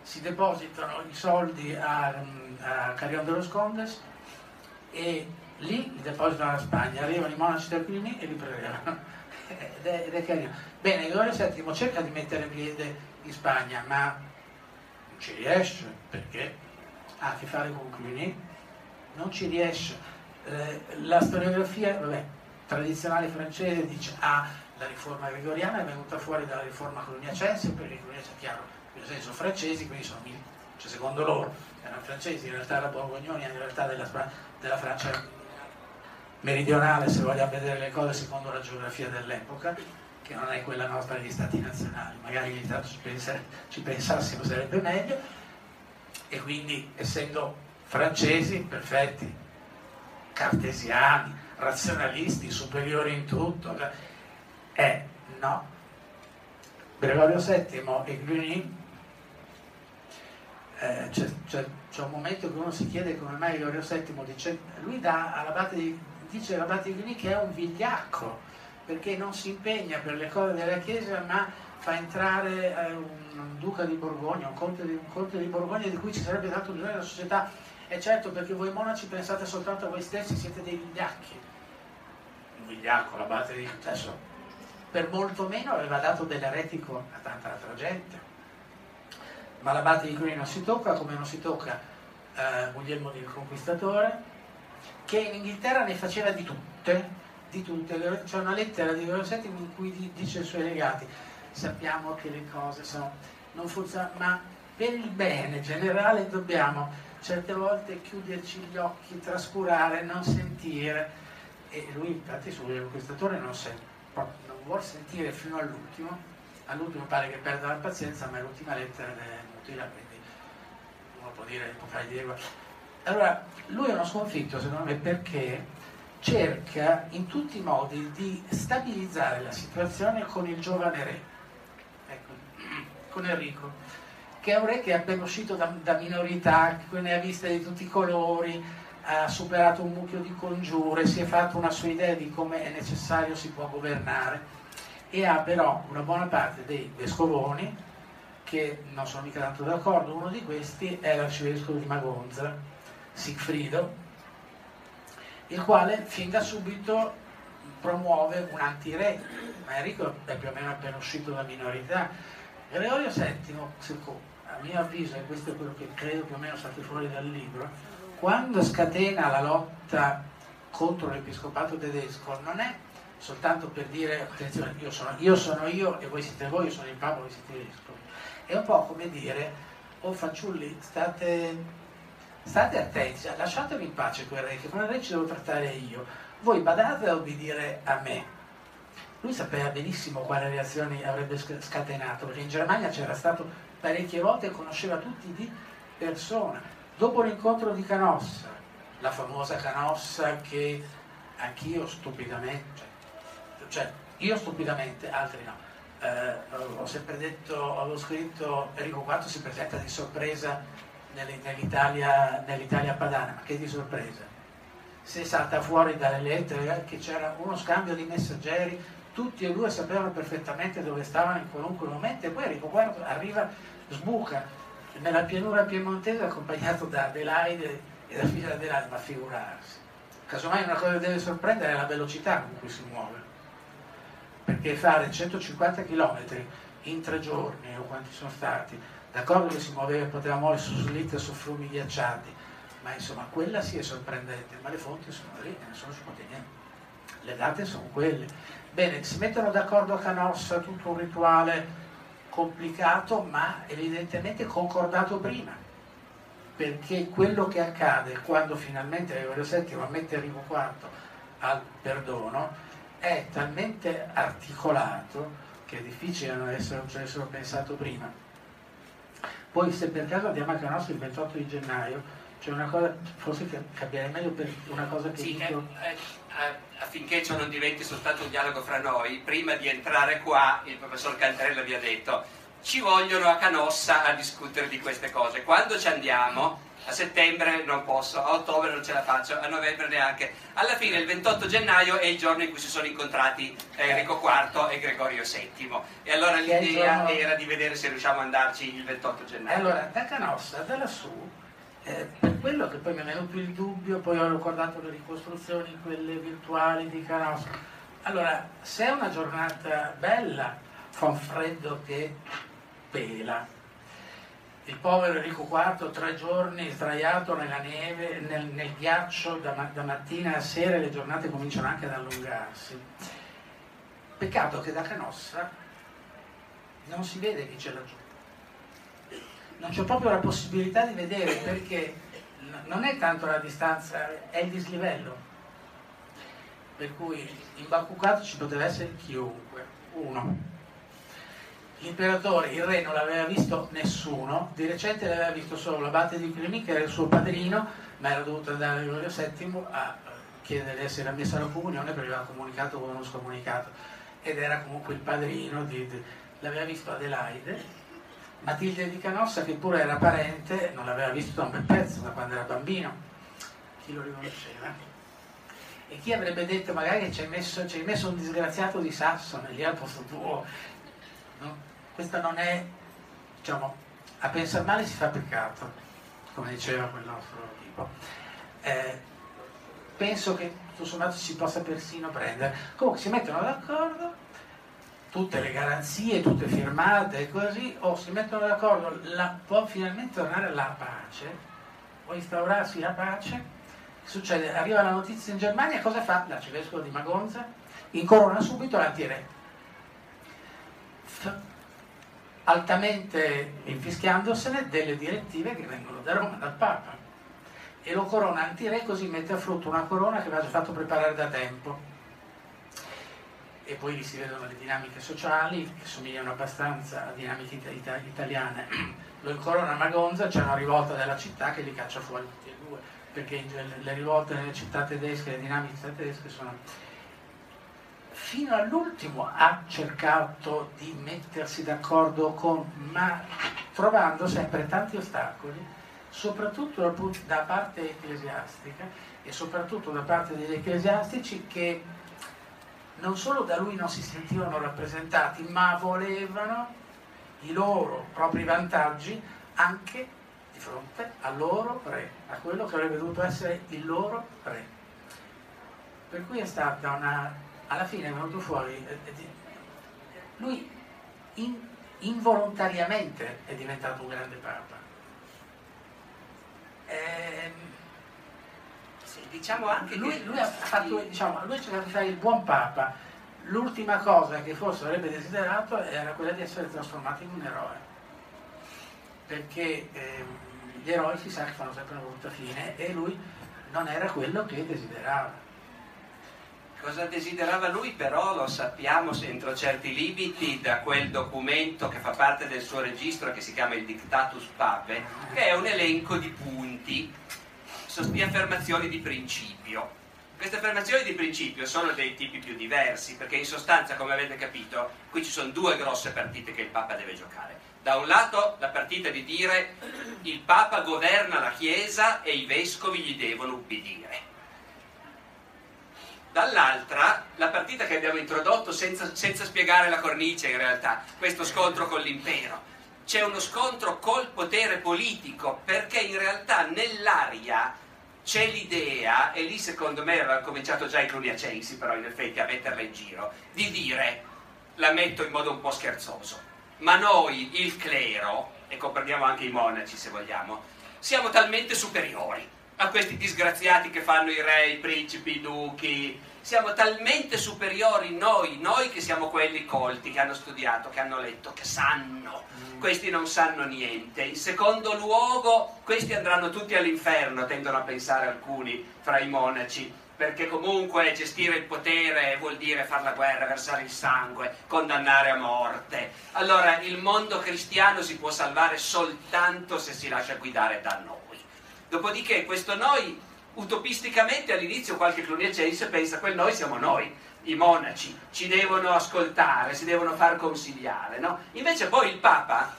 Si depositano i soldi a, a Carrion de los Condes e lì li depositano alla Spagna, arrivano i monaci del Cluny e li prelevano. [LAUGHS] Ed è, ed è carino. Bene, Gregorio VII cerca di mettere piede in Spagna, ma non ci riesce perché ha a che fare con Cluny, non ci riesce. Eh, la storiografia vabbè, tradizionale francese dice ah, la riforma gregoriana è venuta fuori dalla riforma coloniacense perché i coloniacensi, chiaro, in senso francesi, quindi sono mil- cioè, secondo loro erano francesi, in realtà la Borgognoni è in realtà della, della Francia meridionale, se vogliamo vedere le cose secondo la geografia dell'epoca, che non è quella nostra degli stati nazionali, magari ogni tanto ci, pensa- ci pensassimo sarebbe meglio, e quindi essendo francesi perfetti, cartesiani, razionalisti, superiori in tutto, eh no. Gregorio VII e Cluny eh, c'è, c'è- c'è un momento che uno si chiede come mai Gregorio VII dice, lui dà all'abate di, dice Cluny che è un vigliacco perché non si impegna per le cose della Chiesa ma fa entrare eh, un duca di Borgogna, un conte di, un conte di Borgogna di cui ci sarebbe tanto bisogno nella società. E certo perché voi monaci pensate soltanto a voi stessi, siete dei vigliacchi. Un vigliacco l'abate di adesso per molto meno aveva dato dell'eretico a tanta altra gente. Ma l'abate di Cluny non si tocca, come non si tocca eh, Guglielmo il Conquistatore, che in Inghilterra ne faceva di tutte, di tutte. C'è una lettera di Gregorio VII in cui dice ai suoi legati, sappiamo che le cose sono, non funzionano, ma per il bene generale dobbiamo certe volte chiuderci gli occhi, trascurare, non sentire. E lui infatti su Guglielmo Conquistatore non, non vuole sentire fino all'ultimo, all'ultimo pare che perda la pazienza, ma è l'ultima lettera è inutile, quindi uno può dire, può fare dire allora, lui è uno sconfitto secondo me perché cerca in tutti i modi di stabilizzare la situazione con il giovane re, ecco, con Enrico, che è un re che è appena uscito da, da minorità, che ne ha viste di tutti i colori, ha superato un mucchio di congiure, si è fatto una sua idea di come è necessario si può governare e ha però una buona parte dei vescovoni che non sono mica tanto d'accordo, uno di questi è l'arcivescovo di Magonza, Sigfrido, il quale fin da subito promuove un anti-re, ma Enrico è più o meno appena uscito da minorità. Gregorio VII, a mio avviso, e questo è quello che credo più o meno state fuori dal libro, quando scatena la lotta contro l'episcopato tedesco non è soltanto per dire attenzione, io sono io, sono io e voi siete voi, io sono il Papa, voi siete i vescovi. È un po' come dire, oh fanciulli, state state attenti, lasciatemi in pace quel re, che quel re ci devo trattare io. Voi badate a obbedire a me. Lui sapeva benissimo quale reazioni avrebbe scatenato, perché in Germania c'era stato parecchie volte e conosceva tutti di persona. Dopo l'incontro di Canossa, la famosa Canossa che anch'io stupidamente, cioè, cioè io stupidamente, altri no, eh, ho sempre detto, avevo scritto Enrico IV si presenta di sorpresa nell'Italia, nell'Italia padana, ma che di sorpresa. Se salta fuori dalle lettere che c'era uno scambio di messaggeri, tutti e due sapevano perfettamente dove stavano in qualunque momento e poi IV arriva, sbuca nella pianura piemontese accompagnato da Adelaide e da figlia Adelaide, ma figurarsi. Casomai una cosa che deve sorprendere è la velocità con cui si muove, perché fare 150 km in tre giorni o quanti sono stati D'accordo che si muoveva, poteva muoversi su slitte su fumi ghiacciati, ma insomma quella sì è sorprendente, ma le fonti sono lì nessuno ci può niente. Le date sono quelle. Bene, si mettono d'accordo a Canossa, tutto un rituale complicato, ma evidentemente concordato prima. Perché quello che accade quando finalmente Gregorio VII ammette Enrico IV al perdono è talmente articolato che è difficile non essere, essere pensato prima poi se per caso andiamo a Canosso il 28 di gennaio, c'è una cosa, forse capirei meglio per una cosa che sì, dico... Eh, eh, affinché ciò non diventi soltanto un dialogo fra noi, prima di entrare qua il professor Cantarella vi ha detto ci vogliono a Canossa a discutere di queste cose. Quando ci andiamo a settembre non posso, a ottobre non ce la faccio, a novembre neanche. Alla fine il 28 gennaio è il giorno in cui si sono incontrati Enrico IV e Gregorio VII e allora l'idea era di vedere se riusciamo ad andarci il 28 gennaio. Allora, da Canossa, da lassù, eh, per quello che poi mi è venuto il dubbio, poi ho ricordato le ricostruzioni, quelle virtuali di Canossa. Allora, se è una giornata bella, fa un freddo che pela, il povero Enrico IV tre giorni sdraiato nella neve, nel, nel ghiaccio da, da, mattina a sera le giornate cominciano anche ad allungarsi. Peccato che da Canossa non si vede chi c'è laggiù. Non c'è proprio la possibilità di vedere perché non è tanto la distanza, è il dislivello. Per cui in Bacucato ci poteva essere chiunque, uno l'imperatore, il re non l'aveva visto nessuno, di recente l'aveva visto solo l'abate di Cluny che era il suo padrino, ma era dovuto andare a Gregorio VII a chiedere di essere ammesso alla comunione perché aveva comunicato con uno scomunicato. Ed era comunque il padrino di, di, l'aveva visto Adelaide. Matilde di Canossa che pure era parente non l'aveva visto da un bel pezzo da quando era bambino. Chi lo riconosceva? E chi avrebbe detto magari ci hai messo, messo, un disgraziato di Sassone lì al posto tuo no? Questa non è, diciamo, a pensare male si fa peccato, come diceva quel nostro tipo. Eh, penso che tutto sommato si possa persino prendere. Comunque si mettono d'accordo tutte le garanzie, tutte firmate e così, o si mettono d'accordo, la, può finalmente tornare la pace, può instaurarsi la pace. Succede, arriva la notizia in Germania, cosa fa l'arcivescovo di Magonza? Incorona subito l'antiré. Altamente infischiandosene delle direttive che vengono da Roma, dal Papa. E lo corona antiré così mette a frutto una corona che aveva già fatto preparare da tempo e poi lì si vedono le dinamiche sociali che somigliano abbastanza a dinamiche ita- italiane. Lo incorona Magonza, c'è una rivolta della città che li caccia fuori tutti e due, perché le rivolte nelle città tedesche, le dinamiche tedesche sono... Fino all'ultimo ha cercato di mettersi d'accordo con, ma trovando sempre tanti ostacoli, soprattutto da parte ecclesiastica e soprattutto da parte degli ecclesiastici che non solo da lui non si sentivano rappresentati, ma volevano i loro propri vantaggi anche di fronte al loro re, a quello che avrebbe dovuto essere il loro re. Per cui è stata una... alla fine è venuto fuori... Lui in, involontariamente è diventato un grande papa. Ehm diciamo anche lui. Lui ha, fatto, diciamo, lui ha cercato di fare il buon Papa, l'ultima cosa che forse avrebbe desiderato era quella di essere trasformato in un eroe, perché eh, gli eroi si sa che fanno sempre una brutta fine e lui non era quello che desiderava. Cosa desiderava lui però lo sappiamo entro certi limiti da quel documento che fa parte del suo registro che si chiama il Dictatus Pape, che è un elenco di punti di affermazioni di principio. Queste affermazioni di principio sono dei tipi più diversi, perché in sostanza, come avete capito, qui ci sono due grosse partite che il Papa deve giocare. Da un lato la partita di dire il Papa governa la Chiesa e i vescovi gli devono ubbidire. Dall'altra la partita che abbiamo introdotto senza, senza spiegare la cornice in realtà, questo scontro con l'impero. C'è uno scontro col potere politico perché in realtà nell'aria c'è l'idea, e lì secondo me aveva cominciato già i cluniacensi però in effetti a metterla in giro, di dire, la metto in modo un po' scherzoso, ma noi, il clero, e comprendiamo anche i monaci se vogliamo, siamo talmente superiori a questi disgraziati che fanno i re, i principi, i duchi, siamo talmente superiori noi, noi che siamo quelli colti, che hanno studiato, che hanno letto, che sanno. Questi non sanno niente. In secondo luogo, questi andranno tutti all'inferno, tendono a pensare alcuni fra i monaci, perché comunque gestire il potere vuol dire fare la guerra, versare il sangue, condannare a morte. Allora il mondo cristiano si può salvare soltanto se si lascia guidare da noi. Dopodiché questo noi utopisticamente all'inizio qualche cluniacense pensa quel noi siamo noi, i monaci, ci devono ascoltare, si devono far consigliare, no? Invece poi il Papa,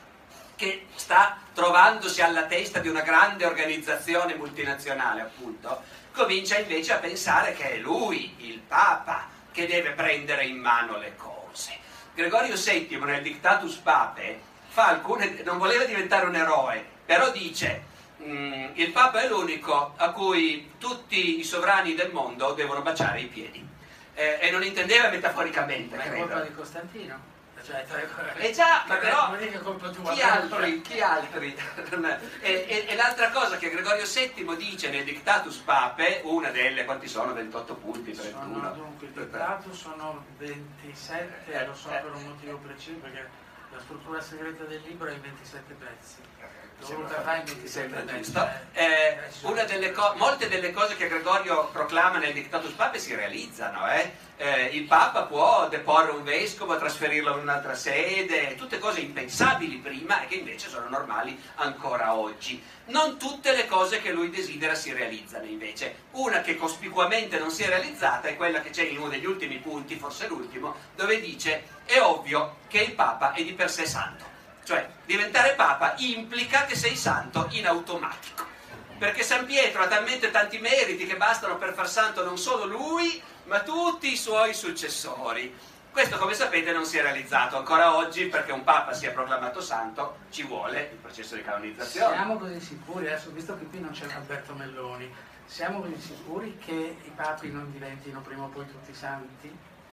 che sta trovandosi alla testa di una grande organizzazione multinazionale, appunto, comincia invece a pensare che è lui, il Papa, che deve prendere in mano le cose. Gregorio VII nel Dictatus Pape fa alcune, non voleva diventare un eroe, però dice Mm, il Papa è l'unico a cui tutti i sovrani del mondo devono baciare i piedi. Eh, e non intendeva metaforicamente, Ma è colpa di Costantino? Cioè, eh già, ma però chi altri? [LAUGHS] Chi altri? e, e, e, l'altra cosa che Gregorio VII dice nel Dictatus Pape, una delle, quanti sono? 28 punti, 31? Sono, dunque, il Dictatus sono 27, eh, lo so per un motivo preciso, perché la struttura segreta del libro è in 27 pezzi. Eh, delle co- molte delle cose che Gregorio proclama nel Dictatus Pape si realizzano. Eh? Eh, il Papa può deporre un vescovo, trasferirlo in un'altra sede, tutte cose impensabili prima e che invece sono normali ancora oggi. Non tutte le cose che lui desidera si realizzano invece. Una che cospicuamente non si è realizzata è quella che c'è in uno degli ultimi punti, forse l'ultimo, dove dice è ovvio che il Papa è di per sé santo cioè, diventare papa implica che sei santo in automatico. Perché San Pietro ha talmente tanti meriti che bastano per far santo non solo lui, ma tutti i suoi successori. Questo, come sapete, non si è realizzato ancora oggi perché un papa sia proclamato santo, ci vuole il processo di canonizzazione. Siamo così sicuri, adesso visto che qui non c'è Alberto Melloni, siamo così sicuri che i papi non diventino prima o poi tutti santi?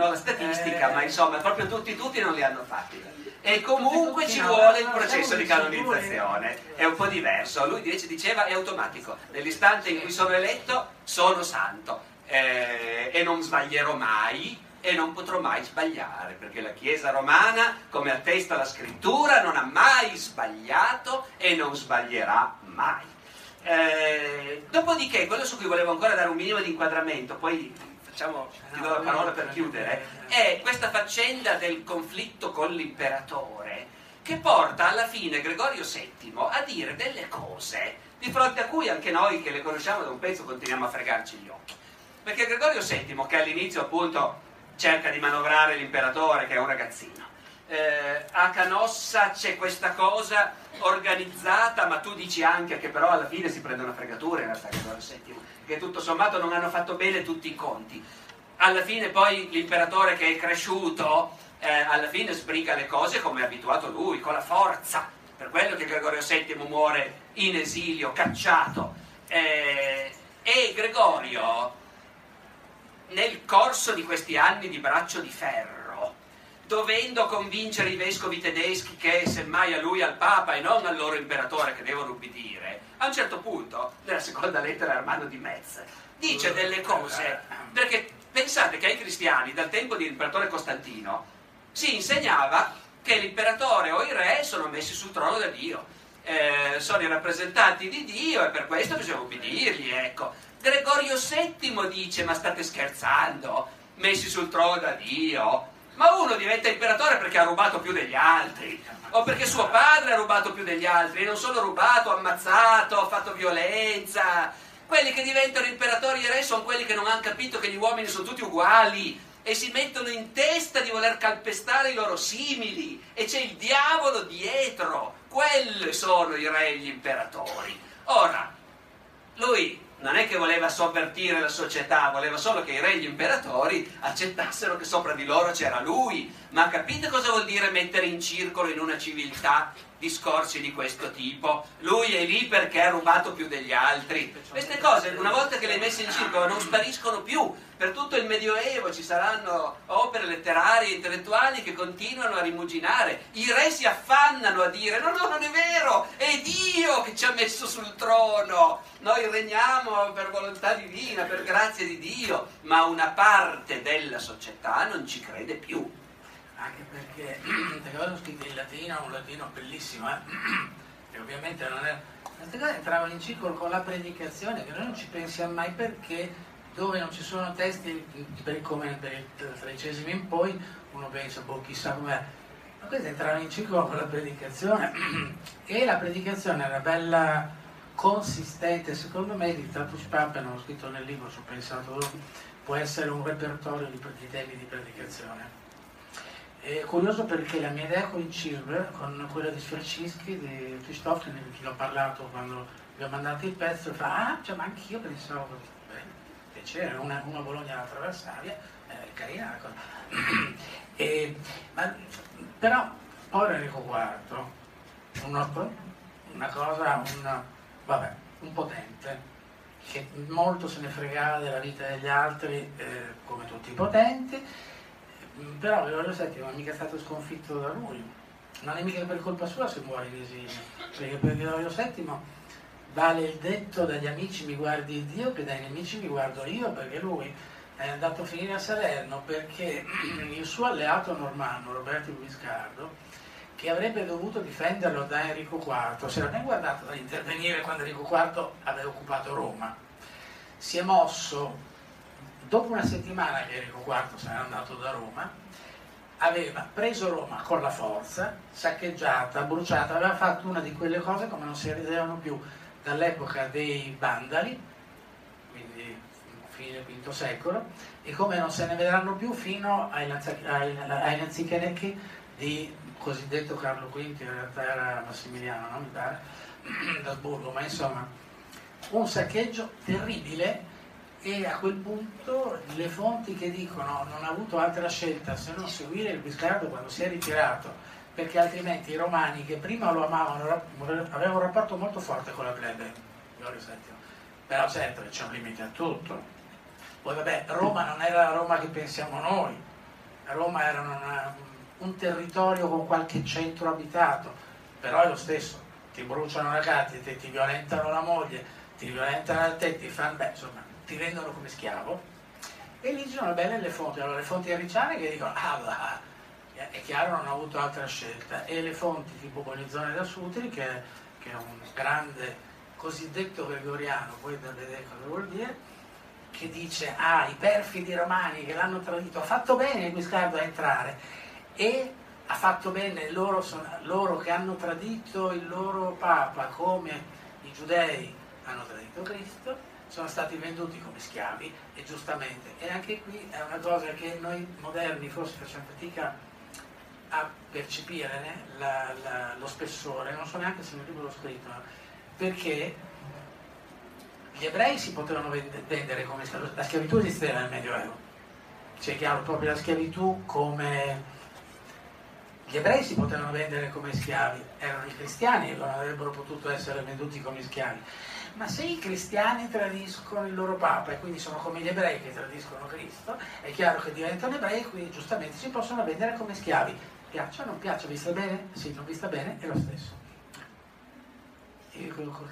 Ho la statistica, ma insomma, proprio tutti tutti non li hanno fatti. E comunque ci No, vuole il no, processo di canonizzazione. È un po' diverso. Lui invece diceva è automatico. Nell'istante in cui sono eletto, sono santo. Eh, e non sbaglierò mai e non potrò mai sbagliare, perché la Chiesa romana, come attesta la scrittura, non ha mai sbagliato e non sbaglierà mai. Eh, dopodiché, quello su cui volevo ancora dare un minimo di inquadramento, poi facciamo, ti do la parola per chiudere, è questa faccenda del conflitto con l'imperatore che porta alla fine Gregorio VII a dire delle cose di fronte a cui anche noi che le conosciamo da un pezzo continuiamo a fregarci gli occhi. Perché Gregorio VII, che all'inizio appunto cerca di manovrare l'imperatore, che è un ragazzino, eh, a Canossa c'è questa cosa organizzata, ma tu dici anche che però alla fine si prende una fregatura in realtà Gregorio VII, che tutto sommato non hanno fatto bene tutti i conti. Alla fine poi l'imperatore che è cresciuto, eh, alla fine sbriga le cose come è abituato lui, con la forza. Per quello che Gregorio VII muore in esilio, cacciato. Eh, e Gregorio, nel corso di questi anni di braccio di ferro, dovendo convincere i vescovi tedeschi che semmai a lui al Papa e non al loro imperatore che devono ubbidire, a un certo punto, nella seconda lettera Armano di Metz, dice delle cose, perché pensate che ai cristiani dal tempo dell'imperatore Costantino si insegnava che l'imperatore o i re sono messi sul trono da Dio, eh, sono i rappresentanti di Dio e per questo bisogna ubbidirgli, ecco. Gregorio VII dice, ma state scherzando, messi sul trono da Dio, ma uno diventa imperatore perché ha rubato più degli altri, o perché suo padre ha rubato più degli altri, e non solo rubato, ammazzato, fatto violenza. Quelli che diventano imperatori e re sono quelli che non hanno capito che gli uomini sono tutti uguali e si mettono in testa di voler calpestare i loro simili e c'è il diavolo dietro. Quelli sono i re e gli imperatori. Ora, lui non è che voleva sovvertire la società, voleva solo che i re e gli imperatori accettassero che sopra di loro c'era lui. Ma capite cosa vuol dire mettere in circolo in una civiltà discorsi di questo tipo? Lui è lì perché ha rubato più degli altri. Queste cose, una volta che le hai messe in circolo, non spariscono più. Per tutto il Medioevo ci saranno opere letterarie, intellettuali che continuano a rimuginare. I re si affannano a dire: no, no, non è vero, è Dio che ci ha messo sul trono. Noi regniamo per volontà divina, per grazia di Dio, ma una parte della società non ci crede più. Anche perché le cose sono scritte in latino, un latino bellissimo, eh? [CLEARS THROAT] e ovviamente non è... Queste cose entravano in circolo con la predicazione, che noi non ci pensiamo mai perché dove non ci sono testi, per, come per il tredicesimo in poi, uno pensa, boh, chissà com'è. Ma queste entravano in circolo con la predicazione [CLEARS THROAT] e la predicazione era bella consistente, secondo me, il Tratus Papa, non ho scritto nel libro, ci ho pensato può essere un repertorio di, di temi di predicazione. È curioso perché la mia idea coincide con quella di Sfercinski, di Christophe, di cui ho parlato quando vi ho mandato il pezzo, e fa, ah, cioè, ma anch'io pensavo così, bene, piacere, una, una Bologna alla Traversaria, eh, carina [CLEARS THROAT] e, ma, però, poi Enrico IV, uno, una cosa, una, vabbè, un potente, che molto se ne fregava della vita degli altri, eh, come tutti i potenti, però Gregorio VII non è mica stato sconfitto da lui, non è mica per colpa sua se muore in esilio, perché per Gregorio VII vale il detto dagli amici mi guardi Dio che dai nemici mi guardo io, perché lui è andato a finire a Salerno perché [CLEARS THROAT] il suo alleato normanno, Roberto Guiscardo, che avrebbe dovuto difenderlo da Enrico IV, si era ben guardato da intervenire quando Enrico IV aveva occupato Roma. Si è mosso, dopo una settimana che Enrico IV se n'era andato da Roma, aveva preso Roma con la forza, saccheggiata, bruciata, aveva fatto una di quelle cose come non si vedevano più dall'epoca dei Vandali, quindi fine V secolo, e come non se ne vedranno più fino ai, Nazichenecchi di cosiddetto Carlo V, in realtà era Massimiliano, non mi pare, [CLEARS THROAT] d'Asburgo, ma insomma un saccheggio terribile e a quel punto le fonti che dicono non ha avuto altra scelta se non seguire il Biscardo quando si è ritirato perché altrimenti i romani che prima lo amavano avevano un rapporto molto forte con la plebe. Però certo c'è un limite a tutto. Poi vabbè Roma non era la Roma che pensiamo noi. Roma era una, un territorio con qualche centro abitato. Però è lo stesso. Ti bruciano la casa, ti, ti violentano la moglie ti violentano a te, ti fanno beh insomma ti vendono come schiavo. E lì ci sono belle le fonti, allora le fonti arriciane che dicono ah va, è chiaro non ha avuto altra scelta. E le fonti tipo Bonizzone da Sutri che, che, è un grande cosiddetto gregoriano, poi da vedere cosa vuol dire, che dice ah i perfidi romani che l'hanno tradito, ha fatto bene il Guiscardo a entrare e ha fatto bene loro, loro che hanno tradito il loro papa come i giudei hanno tradito Cristo sono stati venduti come schiavi e giustamente. E anche qui è una cosa che noi moderni forse facciamo fatica a percepire né? la, la, lo spessore, non so neanche se nel libro l'ho scritto, perché gli ebrei si potevano vendere come schiavi, la schiavitù esisteva nel Medioevo, c'è chiaro proprio la schiavitù come... Gli ebrei si potevano vendere come schiavi, erano i cristiani che non avrebbero potuto essere venduti come schiavi ma se i cristiani tradiscono il loro Papa e quindi sono come gli ebrei che tradiscono Cristo, è chiaro che diventano ebrei e quindi giustamente si possono vendere come schiavi. Piaccia o non piaccia, vi sta bene? Sì, non vi sta bene, è lo stesso.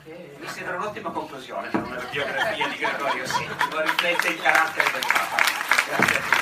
Che... Mi sembra un'ottima conclusione per una biografia di Gregorio Senti, riflette il carattere del Papa.